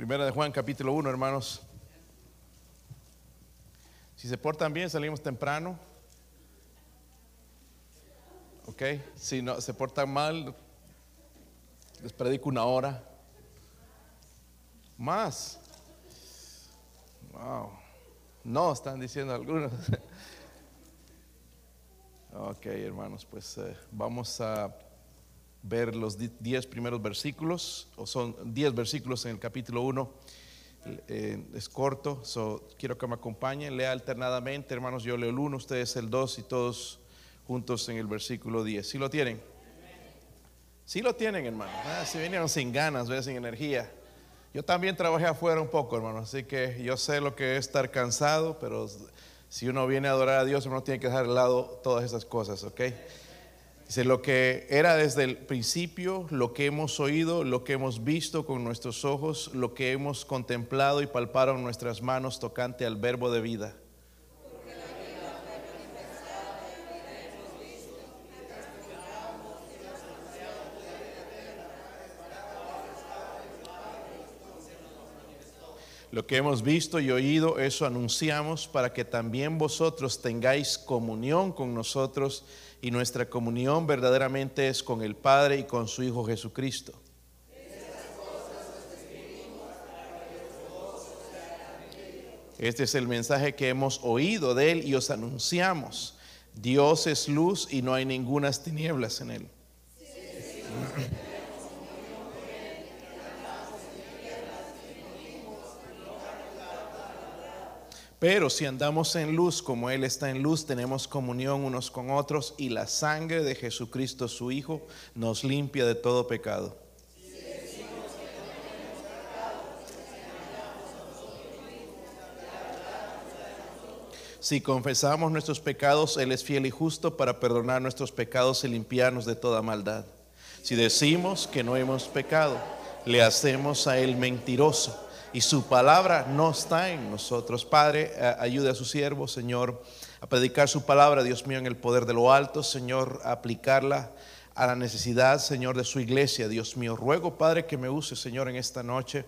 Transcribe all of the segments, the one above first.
Primera de Juan, capítulo 1, hermanos. Si se portan bien, salimos temprano. Ok, si no se portan mal, les predico una hora. Más. Wow. No, están diciendo algunos. ok, hermanos, pues eh, vamos a ver los 10 primeros versículos, o son 10 versículos en el capítulo 1. Eh, es corto, so, quiero que me acompañen, lea alternadamente, hermanos, yo leo el 1, ustedes el 2 y todos juntos en el versículo 10. ¿Sí lo tienen? Sí lo tienen, hermanos. Ah, si vinieron sin ganas, sin energía. Yo también trabajé afuera un poco, hermanos, así que yo sé lo que es estar cansado, pero si uno viene a adorar a Dios, uno tiene que dejar de lado todas esas cosas, ¿ok? Dice, lo que era desde el principio, lo que hemos oído, lo que hemos visto con nuestros ojos, lo que hemos contemplado y palpado en nuestras manos tocante al verbo de vida. Lo que hemos visto y oído, eso anunciamos para que también vosotros tengáis comunión con nosotros y nuestra comunión verdaderamente es con el Padre y con su Hijo Jesucristo. Este es el mensaje que hemos oído de Él y os anunciamos. Dios es luz y no hay ninguna tinieblas en Él. Pero si andamos en luz como Él está en luz, tenemos comunión unos con otros y la sangre de Jesucristo su Hijo nos limpia de todo pecado. Si confesamos nuestros pecados, Él es fiel y justo para perdonar nuestros pecados y limpiarnos de toda maldad. Si decimos que no hemos pecado, le hacemos a Él mentiroso y su palabra no está en nosotros. Padre, ayude a su siervo, Señor, a predicar su palabra, Dios mío, en el poder de lo alto, Señor, a aplicarla a la necesidad, Señor, de su iglesia, Dios mío. Ruego, Padre, que me use, Señor, en esta noche.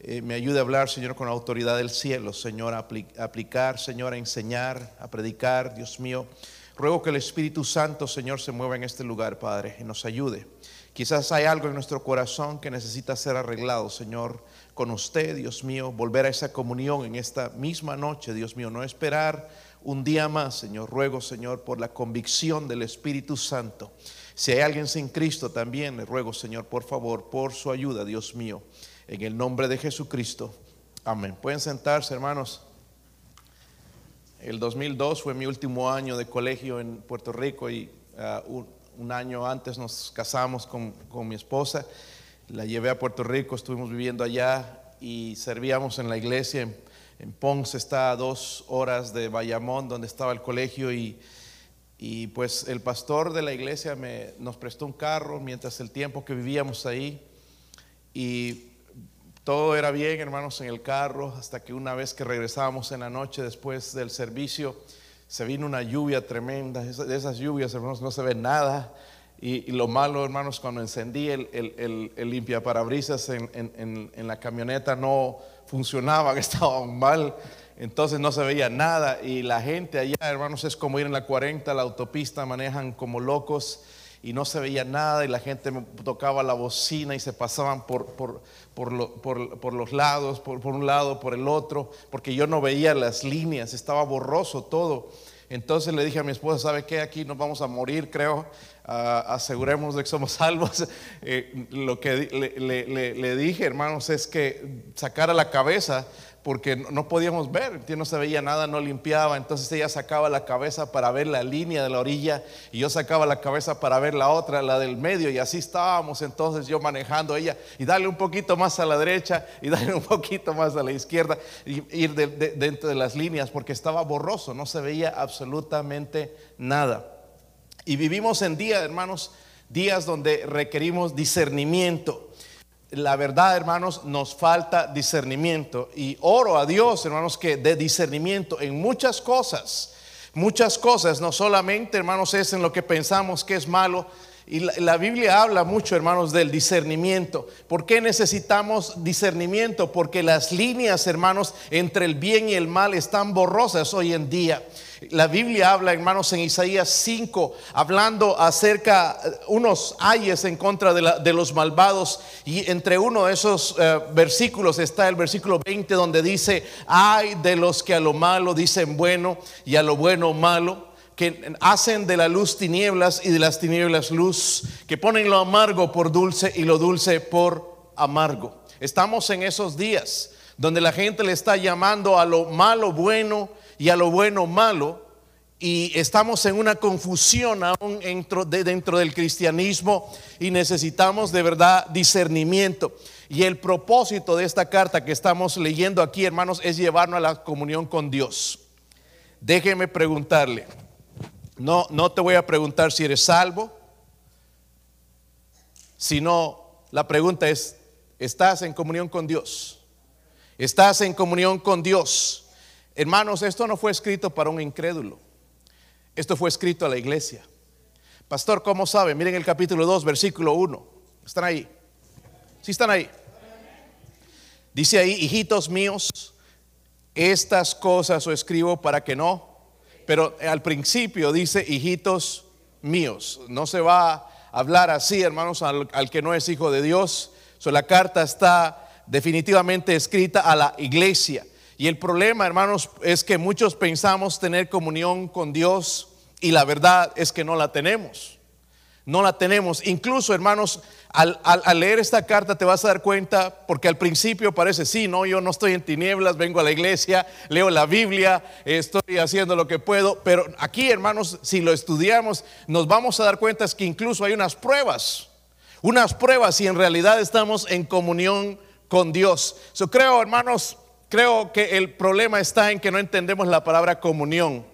Eh, me ayude a hablar, Señor, con la autoridad del cielo, Señor, a aplicar, Señor, a enseñar, a predicar, Dios mío. Ruego que el Espíritu Santo, Señor, se mueva en este lugar, Padre, y nos ayude. Quizás hay algo en nuestro corazón que necesita ser arreglado, Señor con usted, Dios mío, volver a esa comunión en esta misma noche, Dios mío, no esperar un día más, Señor. Ruego, Señor, por la convicción del Espíritu Santo. Si hay alguien sin Cristo también, le ruego, Señor, por favor, por su ayuda, Dios mío, en el nombre de Jesucristo. Amén. Pueden sentarse, hermanos. El 2002 fue mi último año de colegio en Puerto Rico y uh, un, año antes nos casamos con, con mi esposa la llevé a Puerto Rico, estuvimos viviendo allá y servíamos en la iglesia. En, Ponce está a dos horas de Bayamón, donde estaba el colegio, y, y pues el pastor de la iglesia me, nos prestó un carro mientras el tiempo que vivíamos ahí. Y todo era bien, hermanos, en el carro, hasta que una vez que regresábamos en la noche después del servicio, se vino una lluvia tremenda. De esas lluvias, hermanos, no se ve nada. Y, lo malo, hermanos, cuando encendí el, el, el, limpiaparabrisas en, en, en, la camioneta no funcionaba, estaba mal. Entonces no se veía nada. Y la gente allá, hermanos, es como ir en la 40, la autopista, manejan como locos y no se veía nada. Y la gente tocaba la bocina y se pasaban por, por, por, por, por los lados, por, un lado, por el otro, porque yo no veía las líneas, estaba borroso todo. Entonces le dije a mi esposa, ¿sabe qué? Aquí nos vamos a morir, creo. Ah, aseguremos de que somos salvos. Eh, lo que le, dije, hermanos, es que sacara la cabeza porque no podíamos ver, no se veía nada, no limpiaba. Entonces ella sacaba la cabeza para ver la línea de la orilla y yo sacaba la cabeza para ver la otra, la del medio. Y así estábamos entonces yo manejando ella y darle un poquito más a la derecha y darle un poquito más a la izquierda y ir dentro de las líneas porque estaba borroso, no se veía absolutamente nada. Y vivimos en días, hermanos, días donde requerimos discernimiento. La verdad, hermanos, nos falta discernimiento. Y oro a Dios, hermanos, que de discernimiento en muchas cosas, muchas cosas, no solamente, hermanos, es en lo que pensamos que es malo, Y la, Biblia habla mucho, hermanos, del discernimiento. ¿Por qué necesitamos discernimiento? Porque las líneas, hermanos, entre el bien y el mal están borrosas hoy en día. La Biblia habla, hermanos, en Isaías 5, hablando acerca unos ayes en contra de, los malvados. Y entre uno de esos uh, versículos está el versículo 20, donde dice: Ay de los que a lo malo dicen bueno y a lo bueno malo que hacen de la luz tinieblas y de las tinieblas luz, que ponen lo amargo por dulce y lo dulce por amargo. Estamos en esos días donde la gente le está llamando a lo malo bueno y a lo bueno malo, y estamos en una confusión aún dentro, de, dentro del cristianismo y necesitamos de verdad discernimiento. Y el propósito de esta carta que estamos leyendo aquí, hermanos, es llevarnos a la comunión con Dios. Déjeme preguntarle, no, no te voy a preguntar si eres salvo, sino la pregunta es, ¿estás en comunión con Dios? ¿Estás en comunión con Dios? Hermanos, esto no fue escrito para un incrédulo. Esto fue escrito a la iglesia. Pastor, ¿cómo sabe? Miren el capítulo 2, versículo 1. ¿Están ahí? ¿Sí están ahí? Dice ahí, hijitos míos, estas cosas os escribo para que no pero al principio dice, hijitos míos. No se va a hablar así, hermanos, al, al que no es hijo de Dios. So, la carta está definitivamente escrita a la iglesia. Y el problema, hermanos, es que muchos pensamos tener comunión con Dios y la verdad es que no la tenemos. No la tenemos. Incluso, hermanos, al, al, leer esta carta te vas a dar cuenta, porque al principio parece, sí, no, yo no estoy en tinieblas, vengo a la iglesia, leo la Biblia, estoy haciendo lo que puedo, pero aquí, hermanos, si lo estudiamos, nos vamos a dar cuenta es que incluso hay unas pruebas, unas pruebas si en realidad estamos en comunión con Dios. Yo creo, hermanos, creo que el problema está en que no entendemos la palabra comunión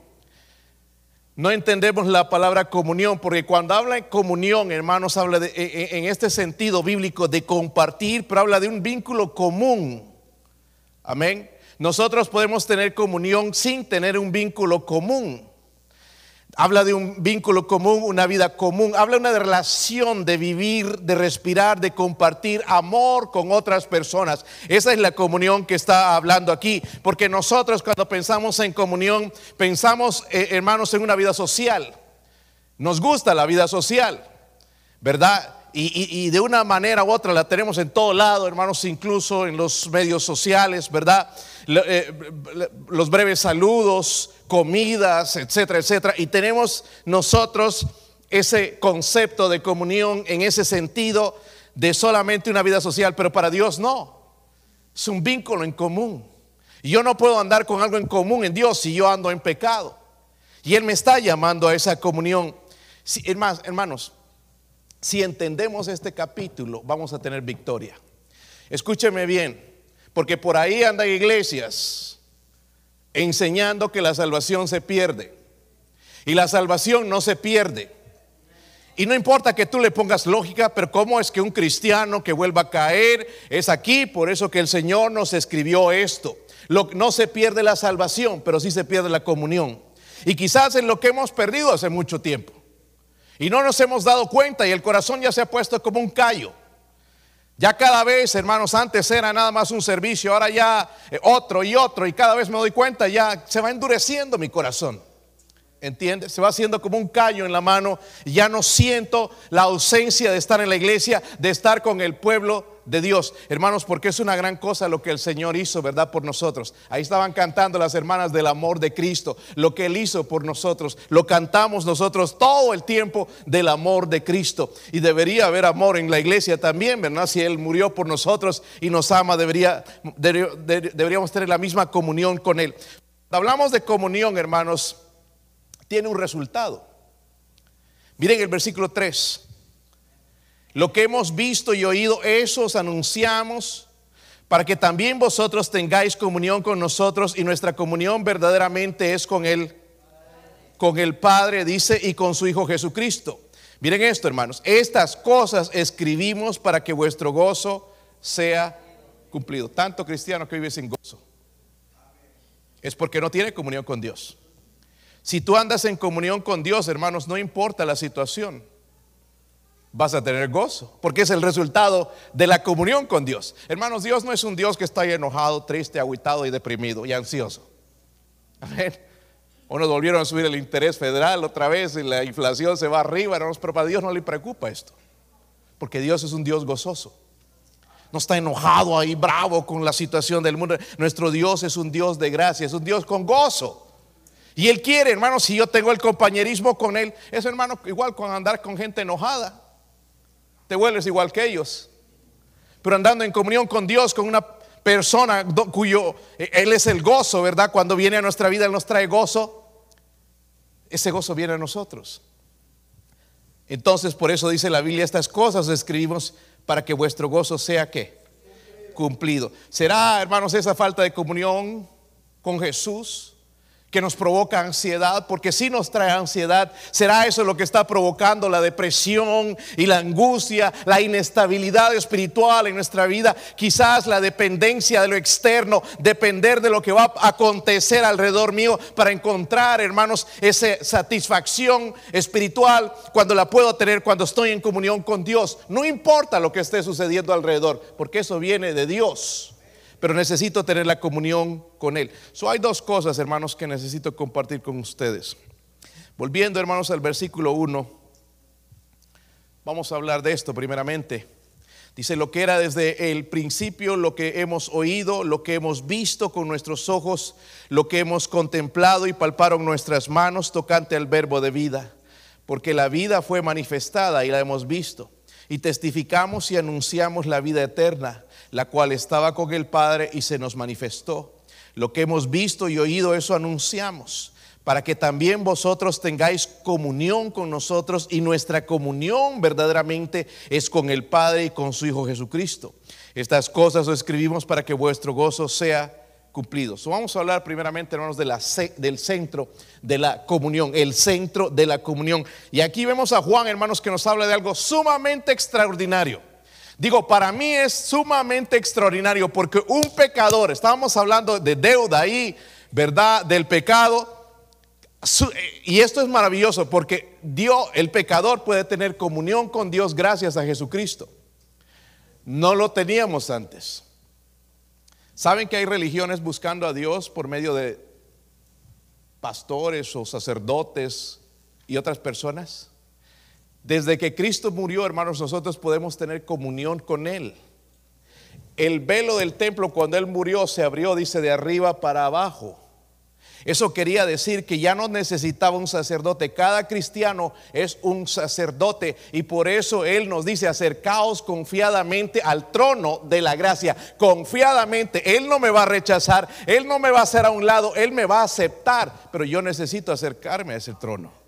no entendemos la palabra comunión, porque cuando habla de comunión, hermanos, habla de, en este sentido bíblico de compartir, pero habla de un vínculo común. Amén. Nosotros podemos tener comunión sin tener un vínculo común. Habla de un vínculo común, una vida común. Habla de una relación de vivir, de respirar, de compartir amor con otras personas. Esa es la comunión que está hablando aquí. Porque nosotros cuando pensamos en comunión, pensamos, eh, hermanos, en una vida social. Nos gusta la vida social, ¿verdad? Y, de una manera u otra la tenemos en todo lado, hermanos, incluso en los medios sociales, ¿verdad? Eh, los breves saludos, comidas, etcétera, etcétera. Y tenemos nosotros ese concepto de comunión en ese sentido de solamente una vida social, pero para Dios no. Es un vínculo en común. Yo no puedo andar con algo en común en Dios si yo ando en pecado. Y Él me está llamando a esa comunión. Si, hermanos, si entendemos este capítulo, vamos a tener victoria. Escúcheme bien, porque por ahí andan iglesias enseñando que la salvación se pierde. Y la salvación no se pierde. Y no importa que tú le pongas lógica, pero ¿cómo es que un cristiano que vuelva a caer es aquí? Por eso que el Señor nos escribió esto. No se pierde la salvación, pero sí se pierde la comunión. Y quizás en lo que hemos perdido hace mucho tiempo. Y no nos hemos dado cuenta y el corazón ya se ha puesto como un callo. Ya cada vez, hermanos, antes era nada más un servicio, ahora ya eh, otro y otro, y cada vez me doy cuenta, ya se va endureciendo mi corazón. ¿Entiendes? Se va haciendo como un callo en la mano. Y ya no siento la ausencia de estar en la iglesia, de estar con el pueblo de Dios. Hermanos, porque es una gran cosa lo que el Señor hizo, ¿verdad? Por nosotros. Ahí estaban cantando las hermanas del amor de Cristo, lo que Él hizo por nosotros. Lo cantamos nosotros todo el tiempo del amor de Cristo. Y debería haber amor en la iglesia también, ¿verdad? Si Él murió por nosotros y nos ama, debería, deberíamos tener la misma comunión con Él. Hablamos de comunión, hermanos tiene un resultado. Miren el versículo 3. Lo que hemos visto y oído, eso os anunciamos para que también vosotros tengáis comunión con nosotros y nuestra comunión verdaderamente es con Él, con el Padre, dice, y con su Hijo Jesucristo. Miren esto, hermanos, estas cosas escribimos para que vuestro gozo sea cumplido. Tanto cristiano que vive sin gozo es porque no tiene comunión con Dios. Si tú andas en comunión con Dios, hermanos, no importa la situación. Vas a tener gozo, porque es el resultado de la comunión con Dios. Hermanos, Dios no es un Dios que está enojado, triste, aguitado y deprimido y ansioso. Amén. O nos volvieron a subir el interés federal otra vez y la inflación se va arriba, hermanos, pero para Dios no le preocupa esto, porque Dios es un Dios gozoso. No está enojado ahí, bravo con la situación del mundo. Nuestro Dios es un Dios de gracia, es un Dios con gozo. Y Él quiere, hermano, si yo tengo el compañerismo con Él, es hermano igual con andar con gente enojada. Te vuelves igual que ellos. Pero andando en comunión con Dios, con una persona cuyo eh, Él es el gozo, ¿verdad? Cuando viene a nuestra vida, Él nos trae gozo. Ese gozo viene a nosotros. Entonces, por eso dice la Biblia, estas cosas escribimos para que vuestro gozo sea que cumplido. ¿Será, hermanos, esa falta de comunión con Jesús? Que nos provoca ansiedad, porque si nos trae ansiedad, será eso lo que está provocando la depresión y la angustia, la inestabilidad espiritual en nuestra vida, quizás la dependencia de lo externo, depender de lo que va a acontecer alrededor mío para encontrar, hermanos, esa satisfacción espiritual cuando la puedo tener cuando estoy en comunión con Dios. No importa lo que esté sucediendo alrededor, porque eso viene de Dios pero necesito tener la comunión con Él. So, hay dos cosas, hermanos, que necesito compartir con ustedes. Volviendo, hermanos, al versículo 1, vamos a hablar de esto primeramente. Dice lo que era desde el principio, lo que hemos oído, lo que hemos visto con nuestros ojos, lo que hemos contemplado y palparon nuestras manos tocante al verbo de vida. Porque la vida fue manifestada y la hemos visto. Y testificamos y anunciamos la vida eterna la cual estaba con el Padre y se nos manifestó. Lo que hemos visto y oído, eso anunciamos, para que también vosotros tengáis comunión con nosotros y nuestra comunión verdaderamente es con el Padre y con su Hijo Jesucristo. Estas cosas os escribimos para que vuestro gozo sea cumplido. vamos a hablar primeramente, hermanos, del centro de la comunión, el centro de la comunión. Y aquí vemos a Juan, hermanos, que nos habla de algo sumamente extraordinario. Digo, para mí es sumamente extraordinario porque un pecador, estábamos hablando de deuda ahí, ¿verdad? Del pecado. Y esto es maravilloso porque Dios, el pecador puede tener comunión con Dios gracias a Jesucristo. No lo teníamos antes. ¿Saben que hay religiones buscando a Dios por medio de pastores o sacerdotes y otras personas? Desde que Cristo murió, hermanos, nosotros podemos tener comunión con Él. El velo del templo cuando Él murió se abrió, dice, de arriba para abajo. Eso quería decir que ya no necesitaba un sacerdote. Cada cristiano es un sacerdote y por eso Él nos dice acercaos confiadamente al trono de la gracia. Confiadamente. Él no me va a rechazar, Él no me va a hacer a un lado, Él me va a aceptar. Pero yo necesito acercarme a ese trono.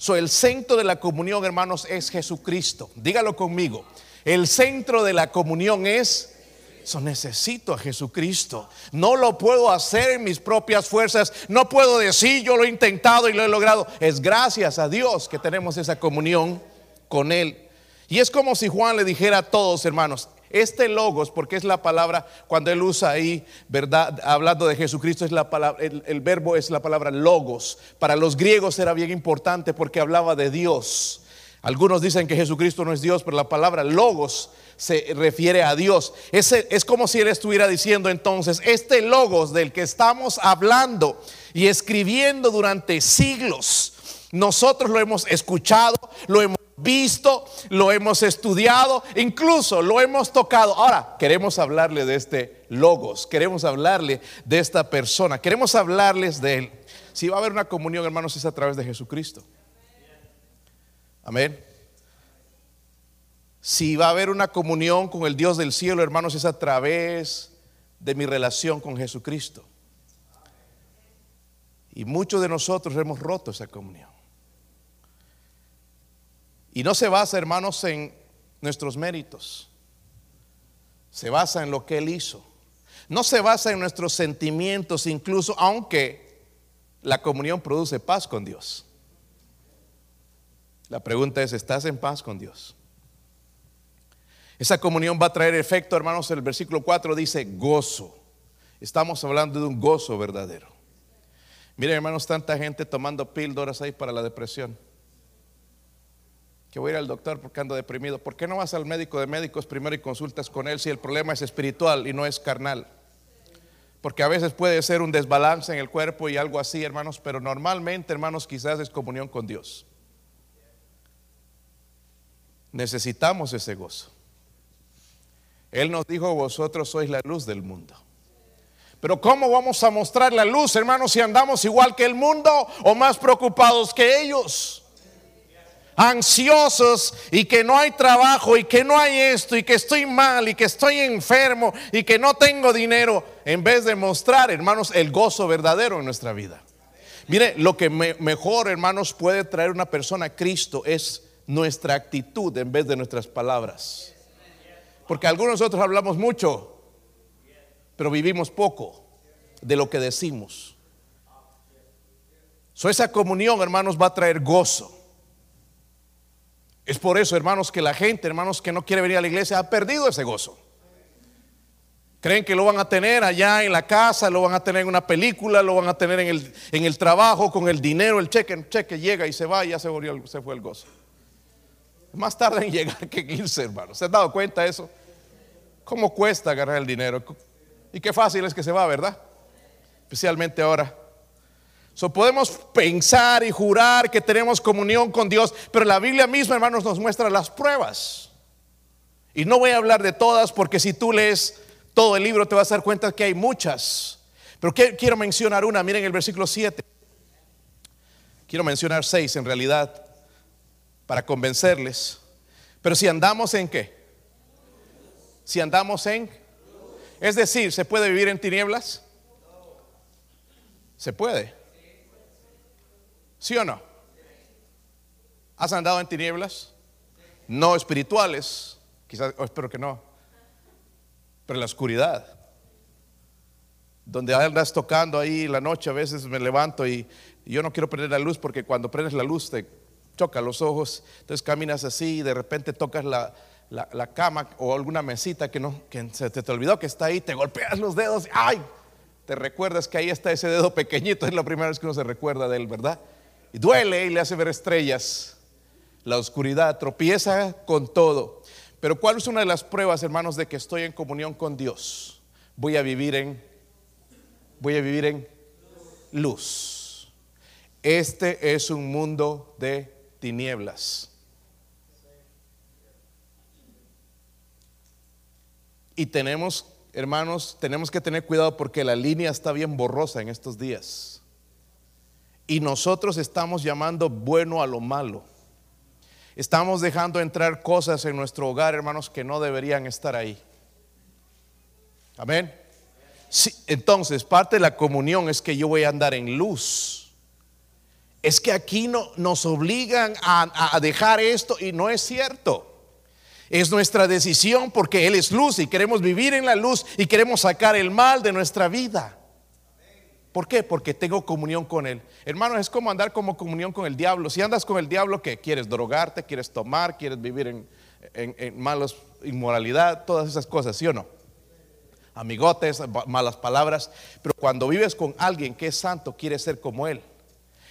So, el centro de la comunión, hermanos, es Jesucristo. Dígalo conmigo. El centro de la comunión es So, necesito a Jesucristo. No lo puedo hacer en mis propias fuerzas. No puedo decir yo lo he intentado y lo he logrado. Es gracias a Dios que tenemos esa comunión con Él. Y es como si Juan le dijera a todos, hermanos, este logos, porque es la palabra, cuando él usa ahí, ¿verdad? Hablando de Jesucristo, es la palabra, el, verbo es la palabra logos. Para los griegos era bien importante porque hablaba de Dios. Algunos dicen que Jesucristo no es Dios, pero la palabra logos se refiere a Dios. Ese, es como si él estuviera diciendo entonces, este logos del que estamos hablando y escribiendo durante siglos, nosotros lo hemos escuchado, lo hemos visto, lo hemos estudiado, incluso lo hemos tocado. Ahora, queremos hablarle de este logos, queremos hablarle de esta persona, queremos hablarles de él. Si va a haber una comunión, hermanos, es a través de Jesucristo. Amén. Si va a haber una comunión con el Dios del cielo, hermanos, es a través de mi relación con Jesucristo. Y muchos de nosotros hemos roto esa comunión. Y no se basa, hermanos, en nuestros méritos. Se basa en lo que Él hizo. No se basa en nuestros sentimientos, incluso aunque la comunión produce paz con Dios. La pregunta es, ¿estás en paz con Dios? Esa comunión va a traer efecto, hermanos. El versículo 4 dice gozo. Estamos hablando de un gozo verdadero. Miren, hermanos, tanta gente tomando píldoras ahí para la depresión. Que voy a ir al doctor porque ando deprimido. ¿Por qué no vas al médico de médicos primero y consultas con él si el problema es espiritual y no es carnal? Porque a veces puede ser un desbalance en el cuerpo y algo así, hermanos, pero normalmente, hermanos, quizás es comunión con Dios. Necesitamos ese gozo. Él nos dijo, vosotros sois la luz del mundo. Pero ¿cómo vamos a mostrar la luz, hermanos, si andamos igual que el mundo o más preocupados que ellos? Ansiosos y que no hay trabajo y que no hay esto y que estoy mal y que estoy enfermo y que no tengo dinero, en vez de mostrar, hermanos, el gozo verdadero en nuestra vida. Mire, lo que mejor, hermanos, puede traer una persona a Cristo es nuestra actitud en vez de nuestras palabras. Porque algunos nosotros hablamos mucho, pero vivimos poco de lo que decimos. Esa comunión, hermanos, va a traer gozo. Es por eso, hermanos, que la gente, hermanos, que no quiere venir a la iglesia ha perdido ese gozo. Creen que lo van a tener allá en la casa, lo van a tener en una película, lo van a tener en el, en el trabajo, con el dinero, el cheque, el cheque llega y se va y ya se, se fue el gozo. Más tarde en llegar que irse, hermanos. ¿Se han dado cuenta de eso? ¿Cómo cuesta agarrar el dinero? Y qué fácil es que se va, ¿verdad? Especialmente ahora podemos pensar y jurar que tenemos comunión con Dios, pero la Biblia misma, hermanos, nos muestra las pruebas. Y no voy a hablar de todas porque si tú lees todo el libro te vas a dar cuenta que hay muchas. Pero quiero mencionar una, miren el versículo 7. Quiero mencionar seis en realidad para convencerles. Pero si andamos en qué? Si andamos en... Es decir, ¿se puede vivir en tinieblas? Se puede. ¿Sí o no? ¿Has andado en tinieblas? No espirituales, quizás, espero que no, pero en la oscuridad. Donde andas tocando ahí la noche, a veces me levanto y, yo no quiero prender la luz porque cuando prendes la luz te choca los ojos, entonces caminas así y de repente tocas la, cama o alguna mesita que, no, que se te, te, olvidó que está ahí, te golpeas los dedos, ¡ay! Te recuerdas que ahí está ese dedo pequeñito, es la primera vez que uno se recuerda de él, ¿verdad? Y duele y le hace ver estrellas. La oscuridad tropieza con todo. Pero ¿cuál es una de las pruebas, hermanos, de que estoy en comunión con Dios? Voy a vivir en voy a vivir en luz. Este es un mundo de tinieblas. Y tenemos, hermanos, tenemos que tener cuidado porque la línea está bien borrosa en estos días. Y nosotros estamos llamando bueno a lo malo. Estamos dejando entrar cosas en nuestro hogar, hermanos, que no deberían estar ahí. Amén. entonces, parte de la comunión es que yo voy a andar en luz. Es que aquí no, nos obligan a, a dejar esto y no es cierto. Es nuestra decisión porque Él es luz y queremos vivir en la luz y queremos sacar el mal de nuestra vida. ¿Por qué? Porque tengo comunión con Él. Hermano, es como andar como comunión con el diablo. Si andas con el diablo, ¿qué? ¿Quieres drogarte? ¿Quieres tomar? ¿Quieres vivir en, en malos inmoralidad? Todas esas cosas, ¿sí o no? Amigotes, malas palabras. Pero cuando vives con alguien que es santo, quieres ser como Él.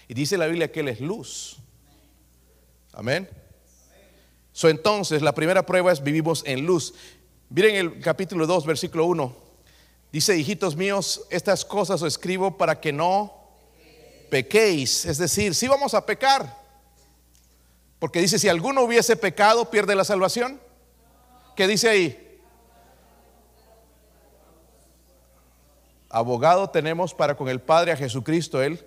Y dice la Biblia que Él es luz. Amén. So, entonces, la primera prueba es vivimos en luz. Miren el capítulo 2, versículo 1. Dice, hijitos míos, estas cosas os escribo para que no pequéis. Es decir, si vamos a pecar. Porque dice, si alguno hubiese pecado, pierde la salvación. ¿Qué dice ahí? Abogado tenemos para con el Padre a Jesucristo, Él.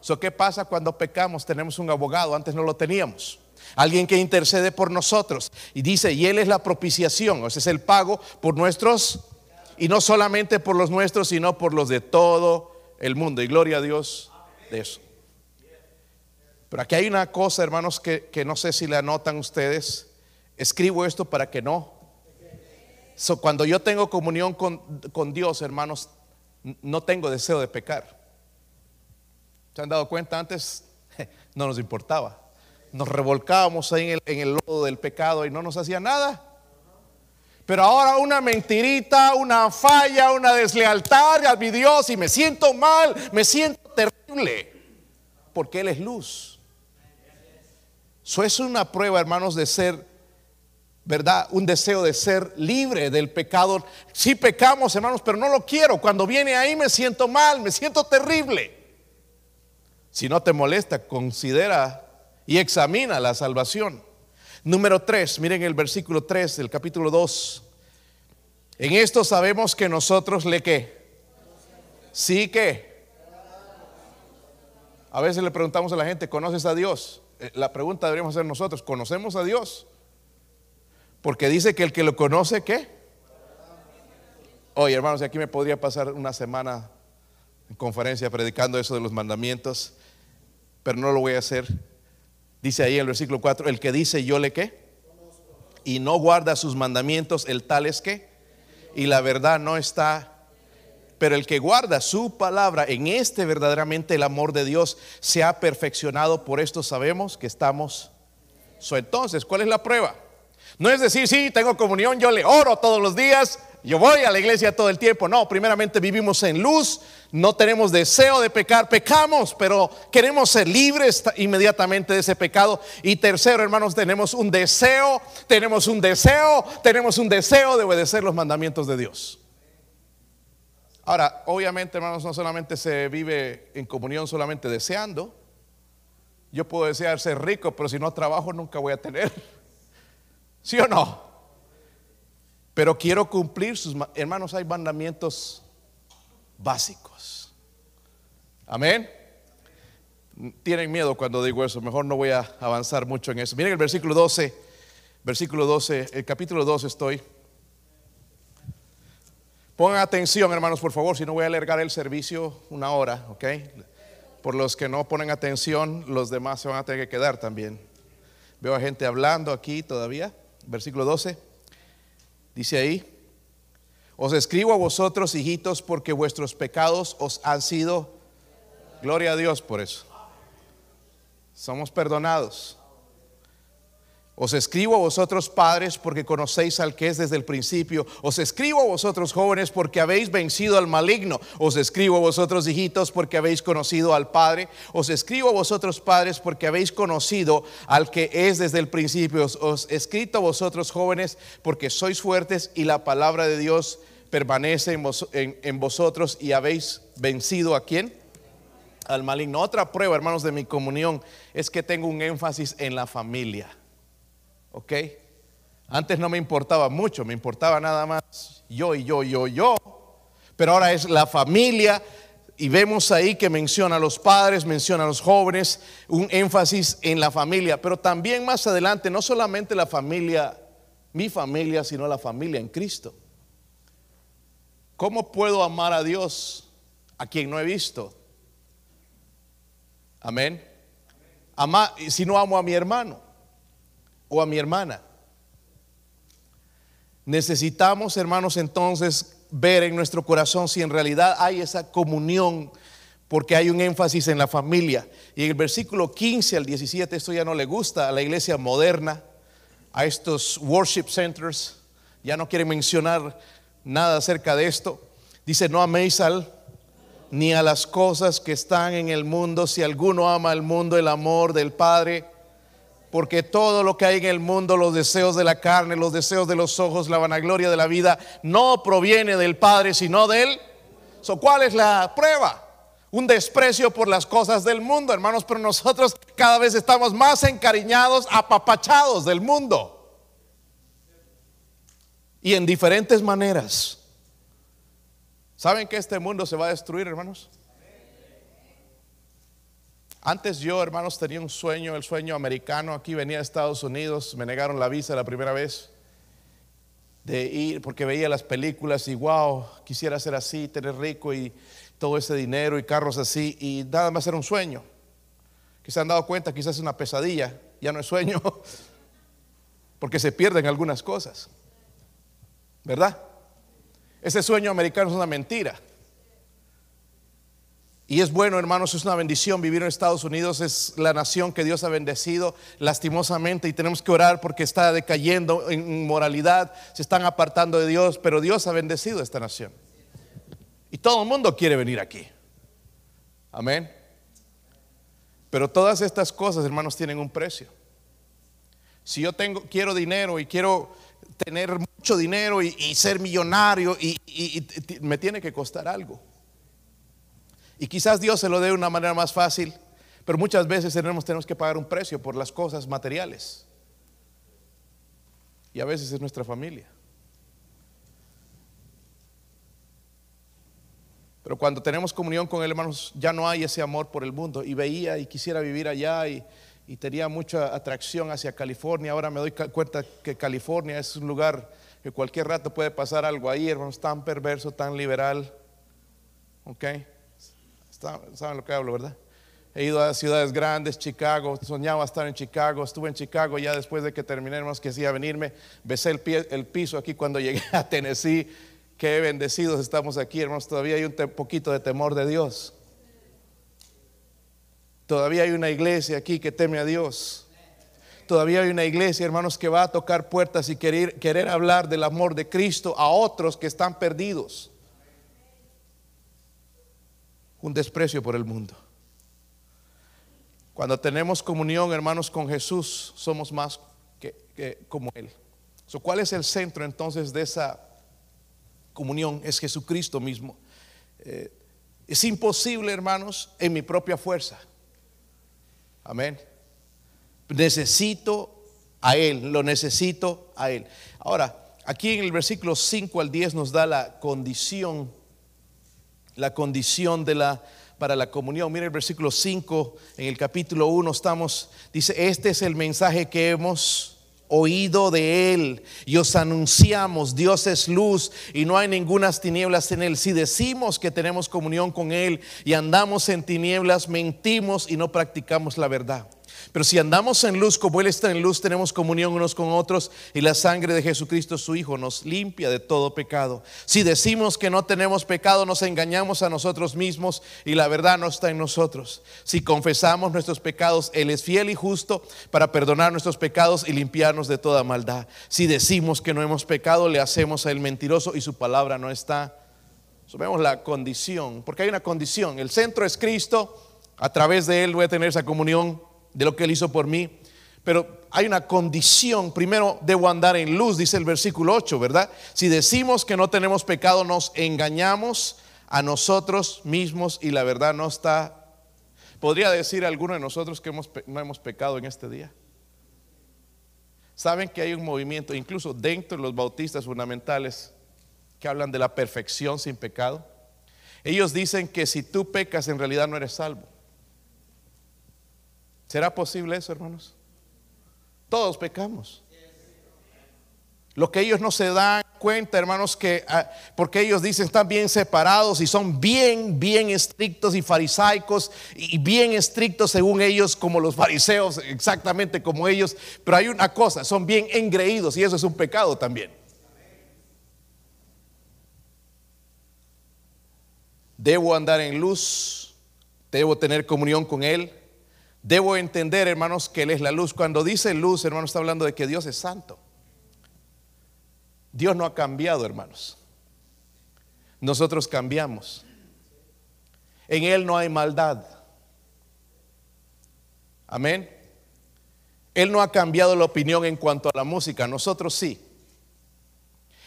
So, ¿Qué pasa cuando pecamos? Tenemos un abogado, antes no lo teníamos. Alguien que intercede por nosotros. Y dice, y Él es la propiciación, ese es el pago por nuestros y no solamente por los nuestros, sino por los de todo el mundo. Y gloria a Dios de eso. Pero aquí hay una cosa, hermanos, que, no sé si le anotan ustedes. Escribo esto para que no. cuando yo tengo comunión con, con Dios, hermanos, no tengo deseo de pecar. ¿Se han dado cuenta? Antes no nos importaba. Nos revolcábamos ahí en el, en el lodo del pecado y no nos hacía nada. Pero ahora una mentirita, una falla, una deslealtad a mi Dios y me siento mal, me siento terrible. Porque Él es luz. Eso es una prueba, hermanos, de ser, ¿verdad? Un deseo de ser libre del pecado. Sí pecamos, hermanos, pero no lo quiero. Cuando viene ahí me siento mal, me siento terrible. Si no te molesta, considera y examina la salvación. Número 3, miren el versículo 3 del capítulo 2. En esto sabemos que nosotros le que. Sí que. A veces le preguntamos a la gente, ¿conoces a Dios? Eh, la pregunta deberíamos hacer nosotros, ¿conocemos a Dios? Porque dice que el que lo conoce, ¿qué? Oye, hermanos, aquí me podría pasar una semana en conferencia predicando eso de los mandamientos, pero no lo voy a hacer. Dice ahí en el versículo 4, el que dice yo le qué? Y no guarda sus mandamientos, el tal es que, y la verdad no está pero el que guarda su palabra, en este verdaderamente el amor de Dios se ha perfeccionado. Por esto sabemos que estamos. Entonces, ¿cuál es la prueba? No es decir, sí, tengo comunión, yo le oro todos los días, yo voy a la iglesia todo el tiempo. No, primeramente vivimos en luz, no tenemos deseo de pecar, pecamos, pero queremos ser libres inmediatamente de ese pecado. Y tercero, hermanos, tenemos un deseo, tenemos un deseo, tenemos un deseo de obedecer los mandamientos de Dios. Ahora, obviamente, hermanos, no solamente se vive en comunión solamente deseando. Yo puedo desear ser rico, pero si no trabajo nunca voy a tener. ¿Sí o no? Pero quiero cumplir sus... Hermanos, hay mandamientos básicos. Amén. Tienen miedo cuando digo eso. Mejor no voy a avanzar mucho en eso. Miren el versículo 12. Versículo 12. El capítulo 12 estoy. Pongan atención, hermanos, por favor, si no voy a alargar el servicio una hora, ¿ok? Por los que no ponen atención, los demás se van a tener que quedar también. Veo a gente hablando aquí todavía. Versículo 12. Dice ahí, os escribo a vosotros, hijitos, porque vuestros pecados os han sido, gloria a Dios por eso. Somos perdonados. Os escribo a vosotros padres porque conocéis al que es desde el principio. Os escribo a vosotros jóvenes porque habéis vencido al maligno. Os escribo a vosotros hijitos porque habéis conocido al Padre. Os escribo a vosotros padres porque habéis conocido al que es desde el principio. Os, he escrito a vosotros jóvenes porque sois fuertes y la palabra de Dios permanece en, en vosotros y habéis vencido a quién? Al maligno. Otra prueba, hermanos, de mi comunión es que tengo un énfasis en la familia. ¿Ok? Antes no me importaba mucho, me importaba nada más yo y yo, yo, yo. Pero ahora es la familia y vemos ahí que menciona a los padres, menciona a los jóvenes, un énfasis en la familia. Pero también más adelante, no solamente la familia, mi familia, sino la familia en Cristo. ¿Cómo puedo amar a Dios a quien no he visto? Amén. Si no amo a mi hermano o a mi hermana. Necesitamos, hermanos, entonces ver en nuestro corazón si en realidad hay esa comunión, porque hay un énfasis en la familia. Y en el versículo 15 al 17, esto ya no le gusta a la iglesia moderna, a estos worship centers, ya no quieren mencionar nada acerca de esto. Dice, no améis al ni a las cosas que están en el mundo. Si alguno ama al mundo, el amor del Padre porque todo lo que hay en el mundo, los deseos de la carne, los deseos de los ojos, la vanagloria de la vida, no proviene del Padre, sino de él. ¿Cuál es la prueba? Un desprecio por las cosas del mundo, hermanos, pero nosotros cada vez estamos más encariñados, apapachados del mundo. Y en diferentes maneras. ¿Saben que este mundo se va a destruir, hermanos? Antes yo, hermanos, tenía un sueño, el sueño americano. Aquí venía a Estados Unidos, me negaron la visa la primera vez de ir porque veía las películas y wow, quisiera ser así, tener rico y todo ese dinero y carros así y nada más era un sueño. Que se han dado cuenta, quizás es una pesadilla, ya no es sueño, porque se pierden algunas cosas. ¿Verdad? Ese sueño americano es una mentira. Y es bueno, hermanos, es una bendición vivir en Estados Unidos, es la nación que Dios ha bendecido lastimosamente y tenemos que orar porque está decayendo en moralidad, se están apartando de Dios, pero Dios ha bendecido esta nación. Y todo el mundo quiere venir aquí. Amén. Pero todas estas cosas, hermanos, tienen un precio. Si yo tengo, quiero dinero y quiero tener mucho dinero y, ser millonario y, me tiene que costar algo. Y quizás Dios se lo dé de una manera más fácil, pero muchas veces tenemos, tenemos que pagar un precio por las cosas materiales. Y a veces es nuestra familia. Pero cuando tenemos comunión con Él, hermanos, ya no hay ese amor por el mundo. Y veía y quisiera vivir allá y, tenía mucha atracción hacia California. Ahora me doy cuenta que California es un lugar que cualquier rato puede pasar algo ahí, hermanos, tan perverso, tan liberal. ¿Ok? ¿Saben lo que hablo, verdad? He ido a ciudades grandes, Chicago, soñaba estar en Chicago, estuve en Chicago ya después de que terminé, hermanos, que a venirme, besé el, el piso aquí cuando llegué a Tennessee Qué bendecidos estamos aquí, hermanos. Todavía hay un poquito de temor de Dios. Todavía hay una iglesia aquí que teme a Dios. Todavía hay una iglesia, hermanos, que va a tocar puertas y querer, querer hablar del amor de Cristo a otros que están perdidos. Un desprecio por el mundo. Cuando tenemos comunión, hermanos, con Jesús, somos más que, como Él. ¿Cuál es el centro entonces de esa comunión es Jesucristo mismo. Eh, es imposible, hermanos, en mi propia fuerza. Amén. Necesito a Él, lo necesito a Él. Ahora, aquí en el versículo 5 al 10 nos da la condición, la condición de la para la comunión. Mira el versículo 5 en el capítulo 1 estamos dice, "Este es el mensaje que hemos oído de Él y os anunciamos, Dios es luz y no hay ningunas tinieblas en Él. Si decimos que tenemos comunión con Él y andamos en tinieblas, mentimos y no practicamos la verdad. Pero si andamos en luz como Él está en luz, tenemos comunión unos con otros y la sangre de Jesucristo su Hijo nos limpia de todo pecado. Si decimos que no tenemos pecado, nos engañamos a nosotros mismos y la verdad no está en nosotros. Si confesamos nuestros pecados, Él es fiel y justo para perdonar nuestros pecados y limpiarnos de toda maldad. Si decimos que no hemos pecado, le hacemos a Él mentiroso y su palabra no está. Vemos la condición, porque hay una condición. El centro es Cristo. A través de Él voy a tener esa comunión de lo que Él hizo por mí. Pero hay una condición. Primero debo andar en luz, dice el versículo 8, ¿verdad? Si decimos que no tenemos pecado, nos engañamos a nosotros mismos y la verdad no está. ¿Podría decir alguno de nosotros que no hemos pecado en este día? Saben que hay un movimiento, incluso dentro de los bautistas fundamentales, que hablan de la perfección sin pecado. Ellos dicen que si tú pecas en realidad no eres salvo. ¿Será posible eso, hermanos? Todos pecamos. Lo que ellos no se dan cuenta, hermanos, que ah, porque ellos dicen están bien separados y son bien, bien estrictos y farisaicos y bien estrictos según ellos, como los fariseos, exactamente como ellos. Pero hay una cosa, son bien engreídos y eso es un pecado también. Debo andar en luz, debo tener comunión con Él, Debo entender, hermanos, que Él es la luz. Cuando dice luz, hermanos, está hablando de que Dios es santo. Dios no ha cambiado, hermanos. Nosotros cambiamos. En Él no hay maldad. Amén. Él no ha cambiado la opinión en cuanto a la música, nosotros sí.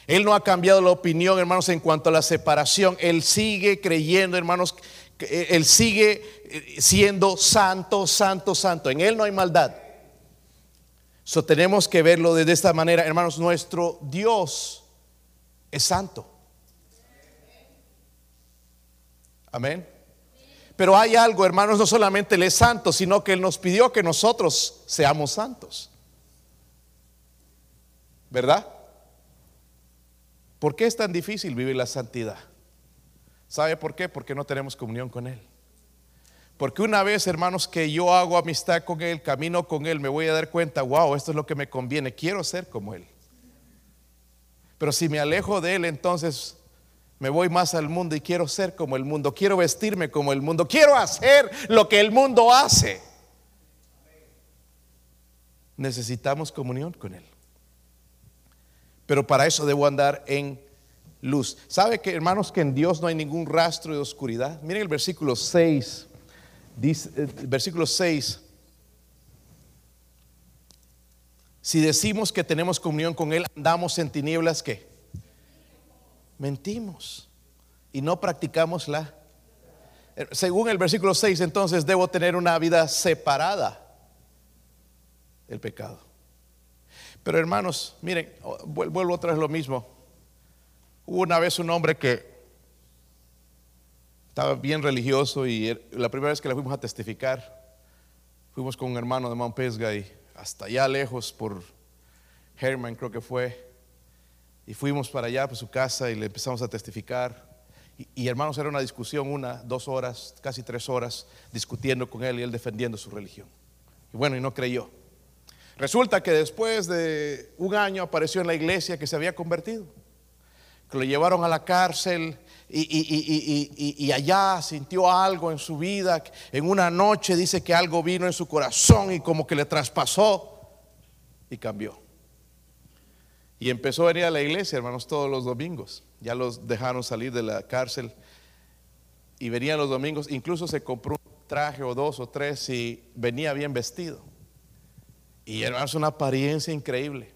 Él no ha cambiado la opinión, hermanos, en cuanto a la separación. Él sigue creyendo, hermanos, él sigue eh, siendo santo, santo, santo. En Él no hay maldad. So, tenemos que verlo de esta manera, hermanos. Nuestro Dios es santo. Amén. Pero hay algo, hermanos, no solamente Él es santo, sino que Él nos pidió que nosotros seamos santos. ¿Verdad? ¿Por qué es tan difícil vivir la santidad? ¿Sabe por qué? Porque no tenemos comunión con Él. Porque una vez, hermanos, que yo hago amistad con Él, camino con Él, me voy a dar cuenta, wow, esto es lo que me conviene, quiero ser como Él. Pero si me alejo de Él, entonces me voy más al mundo y quiero ser como el mundo, quiero vestirme como el mundo, quiero hacer lo que el mundo hace. Necesitamos comunión con Él. Pero para eso debo andar en luz. ¿Sabe que hermanos que en Dios no hay ningún rastro de oscuridad? Miren el versículo 6. Dice, el eh, versículo 6. Si decimos que tenemos comunión con Él, andamos en tinieblas, ¿qué? Mentimos y no practicamos la. Según el versículo 6, entonces debo tener una vida separada del pecado. Pero hermanos, miren, vuelvo otra vez lo mismo. Hubo una vez un hombre que estaba bien religioso y er, la primera vez que le fuimos a testificar, fuimos con un hermano de Mount Pesga y hasta allá lejos por Herman creo que fue. Y fuimos para allá, por su casa, y le empezamos a testificar. Y, hermanos, era una discusión, una, dos horas, casi tres horas, discutiendo con él y él defendiendo su religión. Y bueno, y no creyó. Resulta que después de un año apareció en la iglesia que se había convertido. Lo llevaron a la cárcel y, y, allá sintió algo en su vida. En una noche dice que algo vino en su corazón y como que le traspasó y cambió. Y empezó a venir a la iglesia, hermanos, todos los domingos. Ya los dejaron salir de la cárcel y venía los domingos. Incluso se compró un traje o dos o tres y venía bien vestido. Y hermanos, una apariencia increíble.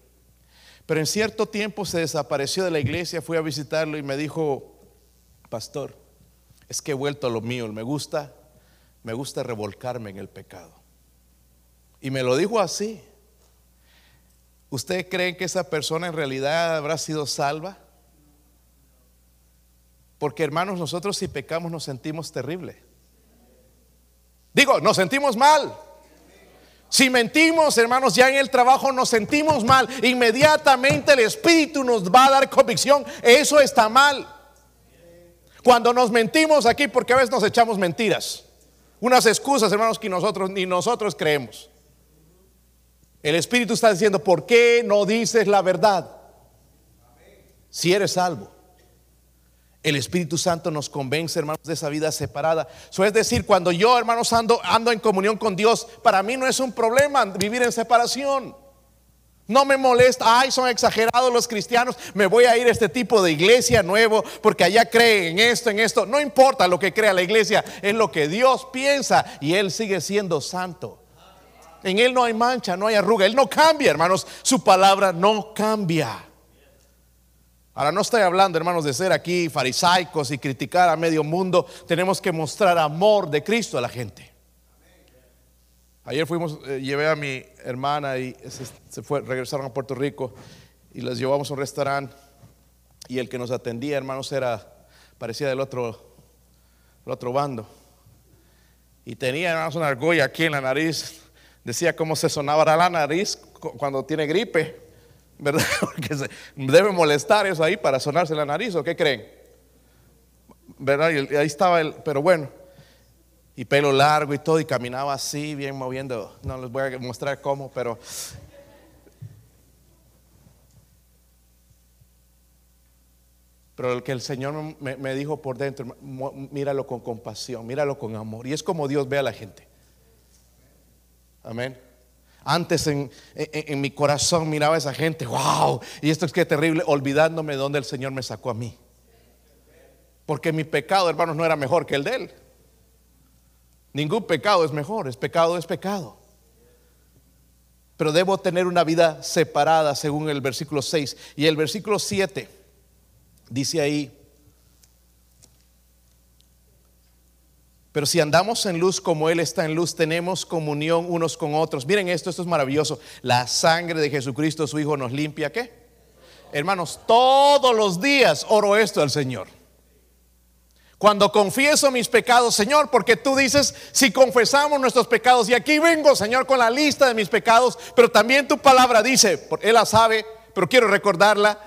Pero en cierto tiempo se desapareció de la iglesia, fui a visitarlo y me dijo, pastor, es que he vuelto a lo mío, me gusta, me gusta revolcarme en el pecado. Y me lo dijo así. ¿Usted cree que esa persona en realidad habrá sido salva? Porque hermanos, nosotros si pecamos nos sentimos terrible. Digo, nos sentimos mal. Si mentimos, hermanos, ya en el trabajo nos sentimos mal. Inmediatamente el Espíritu nos va a dar convicción. Eso está mal. Cuando nos mentimos aquí, porque a veces nos echamos mentiras. Unas excusas, hermanos, que nosotros ni nosotros creemos. El Espíritu está diciendo, ¿por qué no dices la verdad? Si eres salvo. El Espíritu Santo nos convence, hermanos, de esa vida separada. Eso es decir, cuando yo, hermanos, ando, ando en comunión con Dios, para mí no es un problema vivir en separación. No me molesta, ay, son exagerados los cristianos, me voy a ir a este tipo de iglesia nuevo porque allá creen en esto, en esto. No importa lo que crea la iglesia, es lo que Dios piensa y Él sigue siendo santo. En Él no hay mancha, no hay arruga, Él no cambia, hermanos, su palabra no cambia. Ahora no estoy hablando, hermanos, de ser aquí farisaicos y criticar a medio mundo, tenemos que mostrar amor de Cristo a la gente. Ayer fuimos, eh, llevé a mi hermana y se, fue, regresaron a Puerto Rico y las llevamos a un restaurante y el que nos atendía, hermanos, era, parecía del otro, del otro bando. Y tenía, hermanos, una argolla aquí en la nariz. Decía cómo se sonaba la nariz cuando tiene gripe, ¿verdad? Porque debe molestar eso ahí para sonarse la nariz, ¿o qué creen? ¿Verdad? Y ahí estaba el, pero bueno y pelo largo y todo, y caminaba así, bien moviendo. No les voy a mostrar cómo, pero. Pero el que el Señor me, dijo por dentro, míralo con compasión, míralo con amor. Y es como Dios ve a la gente. Amén. Antes en, en, mi corazón miraba a esa gente, wow, y esto es que terrible, olvidándome de dónde el Señor me sacó a mí. Porque mi pecado, hermanos, no era mejor que el de Él. Ningún pecado es mejor, es pecado es pecado. Pero debo tener una vida separada según el versículo 6. Y el versículo 7 dice ahí, pero si andamos en luz como Él está en luz, tenemos comunión unos con otros. Miren esto, esto es maravilloso. La sangre de Jesucristo, su Hijo, nos limpia. ¿Qué? Hermanos, todos los días oro esto al Señor. Cuando confieso mis pecados, Señor, porque tú dices, si confesamos nuestros pecados, y aquí vengo, Señor, con la lista de mis pecados, pero también tu palabra dice, Él la sabe, pero quiero recordarla,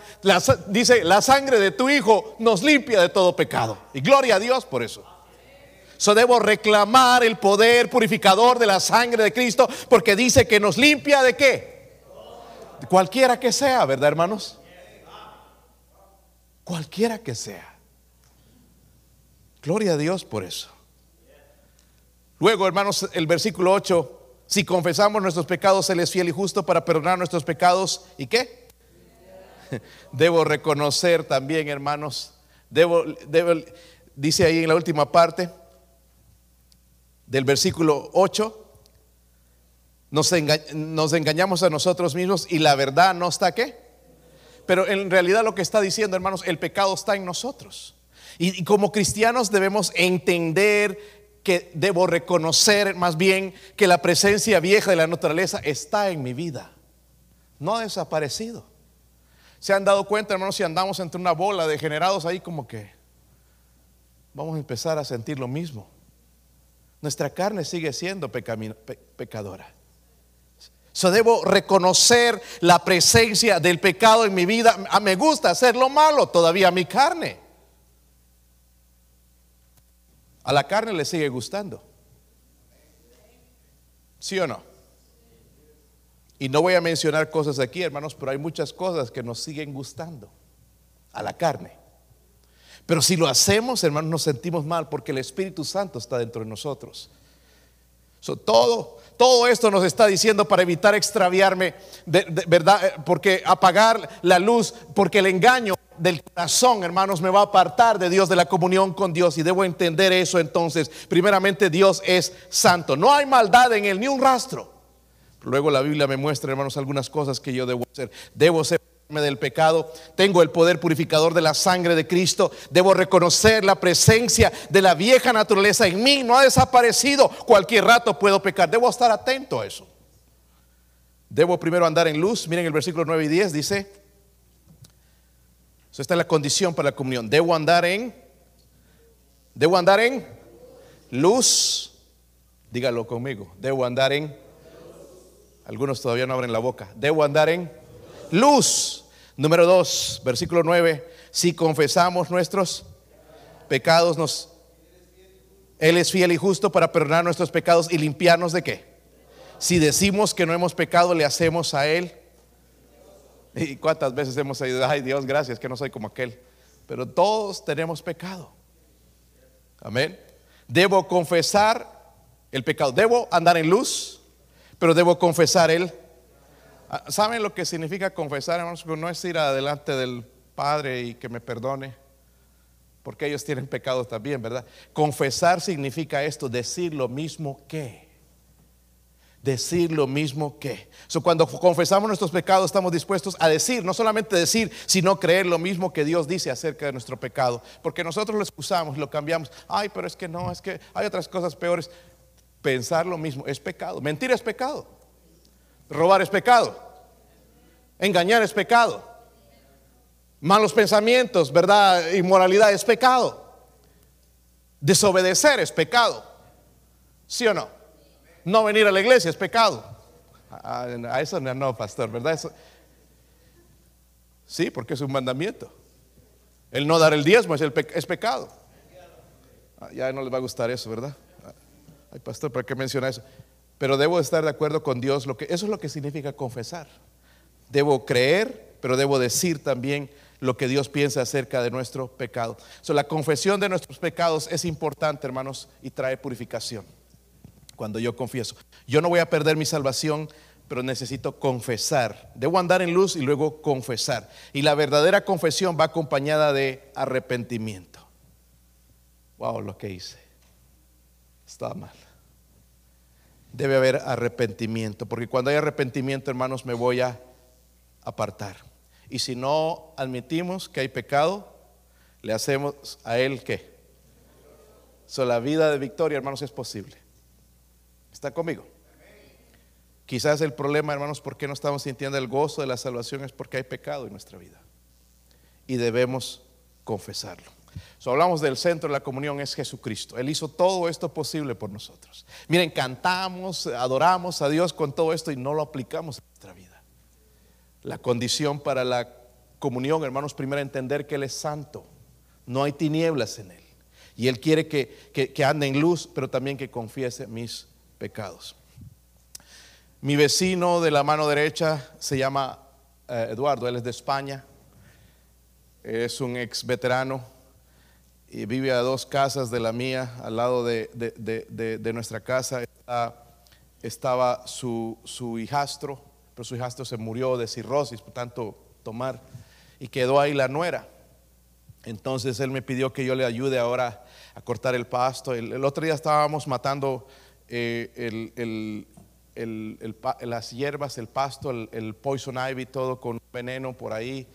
dice, la sangre de tu Hijo nos limpia de todo pecado. Y gloria a Dios por eso. So debo reclamar el poder purificador de la sangre de Cristo, porque dice que nos limpia de qué? Cualquiera que sea, ¿verdad, hermanos? Cualquiera que sea. Gloria a Dios por eso. Luego, hermanos, el versículo 8, si confesamos nuestros pecados, Él es fiel y justo para perdonar nuestros pecados. ¿Y qué? Debo reconocer también, hermanos, debo, dice ahí en la última parte del versículo 8, Nos, engañamos a nosotros mismos y la verdad no está qué. Pero en realidad lo que está diciendo, hermanos, el pecado está en nosotros. Y, como cristianos debemos entender que debo reconocer más bien que la presencia vieja de la naturaleza está en mi vida. No ha desaparecido. ¿Se han dado cuenta, hermanos, si andamos entre una bola de generados ahí como que vamos a empezar a sentir lo mismo? Nuestra carne sigue siendo pecadora. So debo reconocer la presencia del pecado en mi vida. Ah, me gusta hacer lo malo, todavía mi carne. A la carne le sigue gustando. ¿Sí o no? Y no voy a mencionar cosas aquí, hermanos, pero hay muchas cosas que nos siguen gustando a la carne. Pero si lo hacemos, hermanos, nos sentimos mal porque el Espíritu Santo está dentro de nosotros. todo, todo esto nos está diciendo para evitar extraviarme, ¿verdad? Eh, porque apagar la luz, porque el engaño del corazón, hermanos, me va a apartar de Dios, de la comunión con Dios. Y debo entender eso entonces. Primeramente, Dios es santo. No hay maldad en él, ni un rastro. Luego la Biblia me muestra, hermanos, algunas cosas que yo debo hacer. Debo ser del pecado, tengo el poder purificador de la sangre de Cristo, debo reconocer la presencia de la vieja naturaleza en mí, no ha desaparecido, cualquier rato puedo pecar, debo estar atento a eso. Debo primero andar en luz, miren el versículo 9 y 10 dice, esta es la condición para la comunión, debo andar en, debo andar en luz, dígalo conmigo, debo andar en, algunos todavía no abren la boca, debo andar en luz. Número 2, versículo 9. Si confesamos nuestros pecados, nos, Él es fiel y justo para perdonar nuestros pecados y limpiarnos de qué. Si decimos que no hemos pecado, le hacemos a Él. ¿Y cuántas veces hemos oído, ay Dios, gracias que no soy como aquel? Pero todos tenemos pecado. Amén. Debo confesar el pecado. Debo andar en luz, pero debo confesar el Ah, ¿Saben lo que significa confesar? No es ir adelante del Padre y que me perdone, porque ellos tienen pecado también, ¿verdad? Confesar significa esto, decir lo mismo que. Decir lo mismo que. cuando confesamos nuestros pecados, estamos dispuestos a decir, no solamente decir, sino creer lo mismo que Dios dice acerca de nuestro pecado. Porque nosotros lo excusamos, lo cambiamos. Ay, pero es que no, es que hay otras cosas peores. Pensar lo mismo es pecado. Mentir es pecado. Robar es pecado. Engañar es pecado. Malos pensamientos, verdad, inmoralidad es pecado. Desobedecer es pecado. ¿Sí o no? No venir a la iglesia es pecado. A, eso no, pastor, ¿verdad? Sí, porque es un mandamiento. El no dar el diezmo es, el es pecado. Ah, ya no les va a gustar eso, ¿verdad? Ay, pastor, ¿para qué menciona eso? Pero debo estar de acuerdo con Dios. Lo que, eso es lo que significa confesar. Debo creer, pero debo decir también lo que Dios piensa acerca de nuestro pecado. la confesión de nuestros pecados es importante, hermanos, y trae purificación. Cuando yo confieso, yo no voy a perder mi salvación, pero necesito confesar. Debo andar en luz y luego confesar. Y la verdadera confesión va acompañada de arrepentimiento. Wow, lo que hice. Estaba mal debe haber arrepentimiento, porque cuando hay arrepentimiento, hermanos, me voy a apartar. Y si no admitimos que hay pecado, le hacemos a Él que. So, la vida de victoria, hermanos, es posible. ¿Está conmigo? Quizás el problema, hermanos, por qué no estamos sintiendo el gozo de la salvación es porque hay pecado en nuestra vida. Y debemos confesarlo hablamos del centro de la comunión, es Jesucristo. Él hizo todo esto posible por nosotros. Miren, cantamos, adoramos a Dios con todo esto y no lo aplicamos en nuestra vida. La condición para la comunión, hermanos, primero entender que Él es santo. No hay tinieblas en Él. Y Él quiere que, ande en luz, pero también que confiese mis pecados. Mi vecino de la mano derecha se llama eh, Eduardo, él es de España. Es un ex veterano y vive a dos casas de la mía, al lado de, nuestra casa. estaba su, su, hijastro, pero su hijastro se murió de cirrosis, por tanto tomar, y quedó ahí la nuera. Entonces él me pidió que yo le ayude ahora a cortar el pasto. El, otro día estábamos matando eh, el, el- el las hierbas, el pasto, el, el poison ivy, todo con veneno por ahí,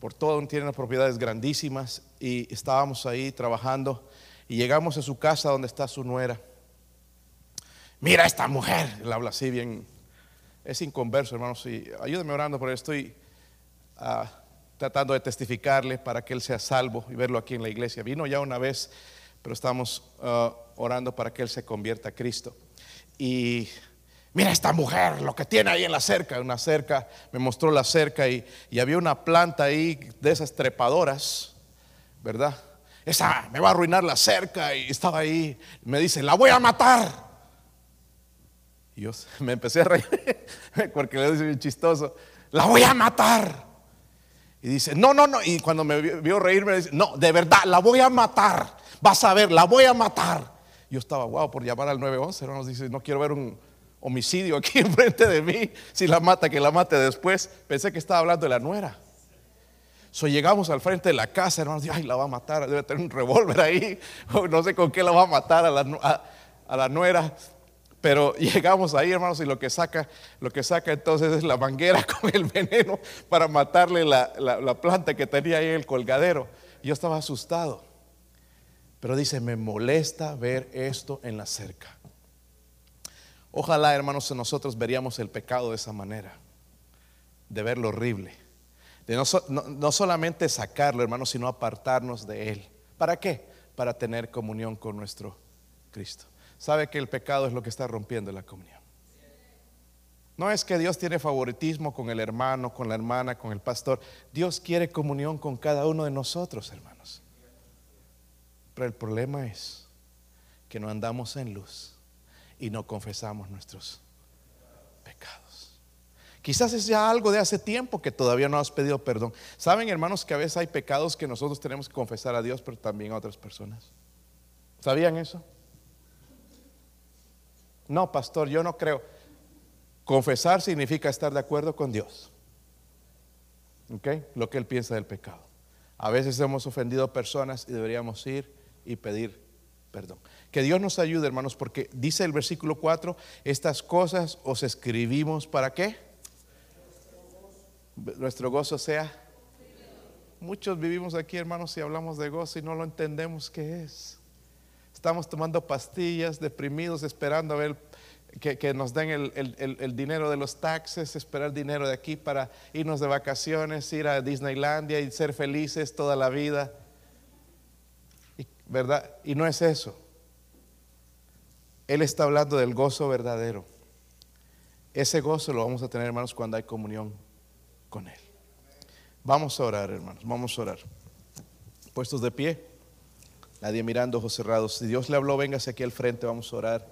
por todo, tiene unas propiedades grandísimas y estábamos ahí trabajando y llegamos a su casa donde está su nuera. Mira esta mujer, él habla así bien, es inconverso hermanos, y ayúdame orando porque estoy ah, tratando de testificarle para que él sea salvo y verlo aquí en la iglesia. Vino ya una vez, pero estamos ah, orando para que él se convierta a Cristo. Y mira esta mujer, lo que tiene ahí en la cerca, una cerca, me mostró la cerca y, y había una planta ahí de esas trepadoras, ¿verdad? Esa me va a arruinar la cerca y estaba ahí, me dice, la voy a matar. Y yo me empecé a reír porque le dice bien chistoso, la voy a matar. Y dice, no, no, no. Y cuando me vio, reír, me dice, no, de verdad, la voy a matar. Vas a ver, la voy a matar. Yo estaba guau por llamar al 911, hermanos. Dice, no quiero ver un homicidio aquí enfrente de mí. Si la mata, que la mate después. Pensé que estaba hablando de la nuera. So, llegamos al frente de la casa, hermanos. Ay, la va a matar. Debe tener un revólver ahí. No sé con qué la va a matar a la, nuera. Pero llegamos ahí, hermanos, y lo que saca, lo que saca entonces es la manguera con el veneno para matarle la, la- la planta que tenía ahí en el colgadero. Yo estaba asustado. Pero dice, me molesta ver esto en la cerca. Ojalá, hermanos, nosotros veríamos el pecado de esa manera, de ver lo horrible, de no, no- no solamente sacarlo, hermanos, sino apartarnos de él. ¿Para qué? Para tener comunión con nuestro Cristo. ¿Sabe que el pecado es lo que está rompiendo la comunión? No es que Dios tiene favoritismo con el hermano, con la hermana, con el pastor. Dios quiere comunión con cada uno de nosotros, hermanos. Pero el problema es que no andamos en luz y no confesamos nuestros pecados. Quizás es ya algo de hace tiempo que todavía no has pedido perdón. Saben, hermanos, que a veces hay pecados que nosotros tenemos que confesar a Dios, pero también a otras personas. ¿Sabían eso? No, pastor, yo no creo. Confesar significa estar de acuerdo con Dios. ¿Ok? Lo que Él piensa del pecado. A veces hemos ofendido personas y deberíamos ir y pedir perdón. Que Dios nos ayude, hermanos, porque dice el versículo 4, estas cosas os escribimos para qué? Nuestro gozo sea. Muchos vivimos aquí, hermanos, y hablamos de gozo y no lo entendemos qué es. Estamos tomando pastillas, deprimidos, esperando a ver que, que nos den el, el- el- dinero de los taxes, esperar dinero de aquí para irnos de vacaciones, ir a Disneylandia y ser felices toda la vida. ¿Verdad? Y no es eso. Él está hablando del gozo verdadero. Ese gozo lo vamos a tener, hermanos, cuando hay comunión con Él. Vamos a orar, hermanos, vamos a orar. Puestos de pie, nadie mirando, ojos cerrados. Si Dios le habló, véngase aquí al frente, vamos a orar.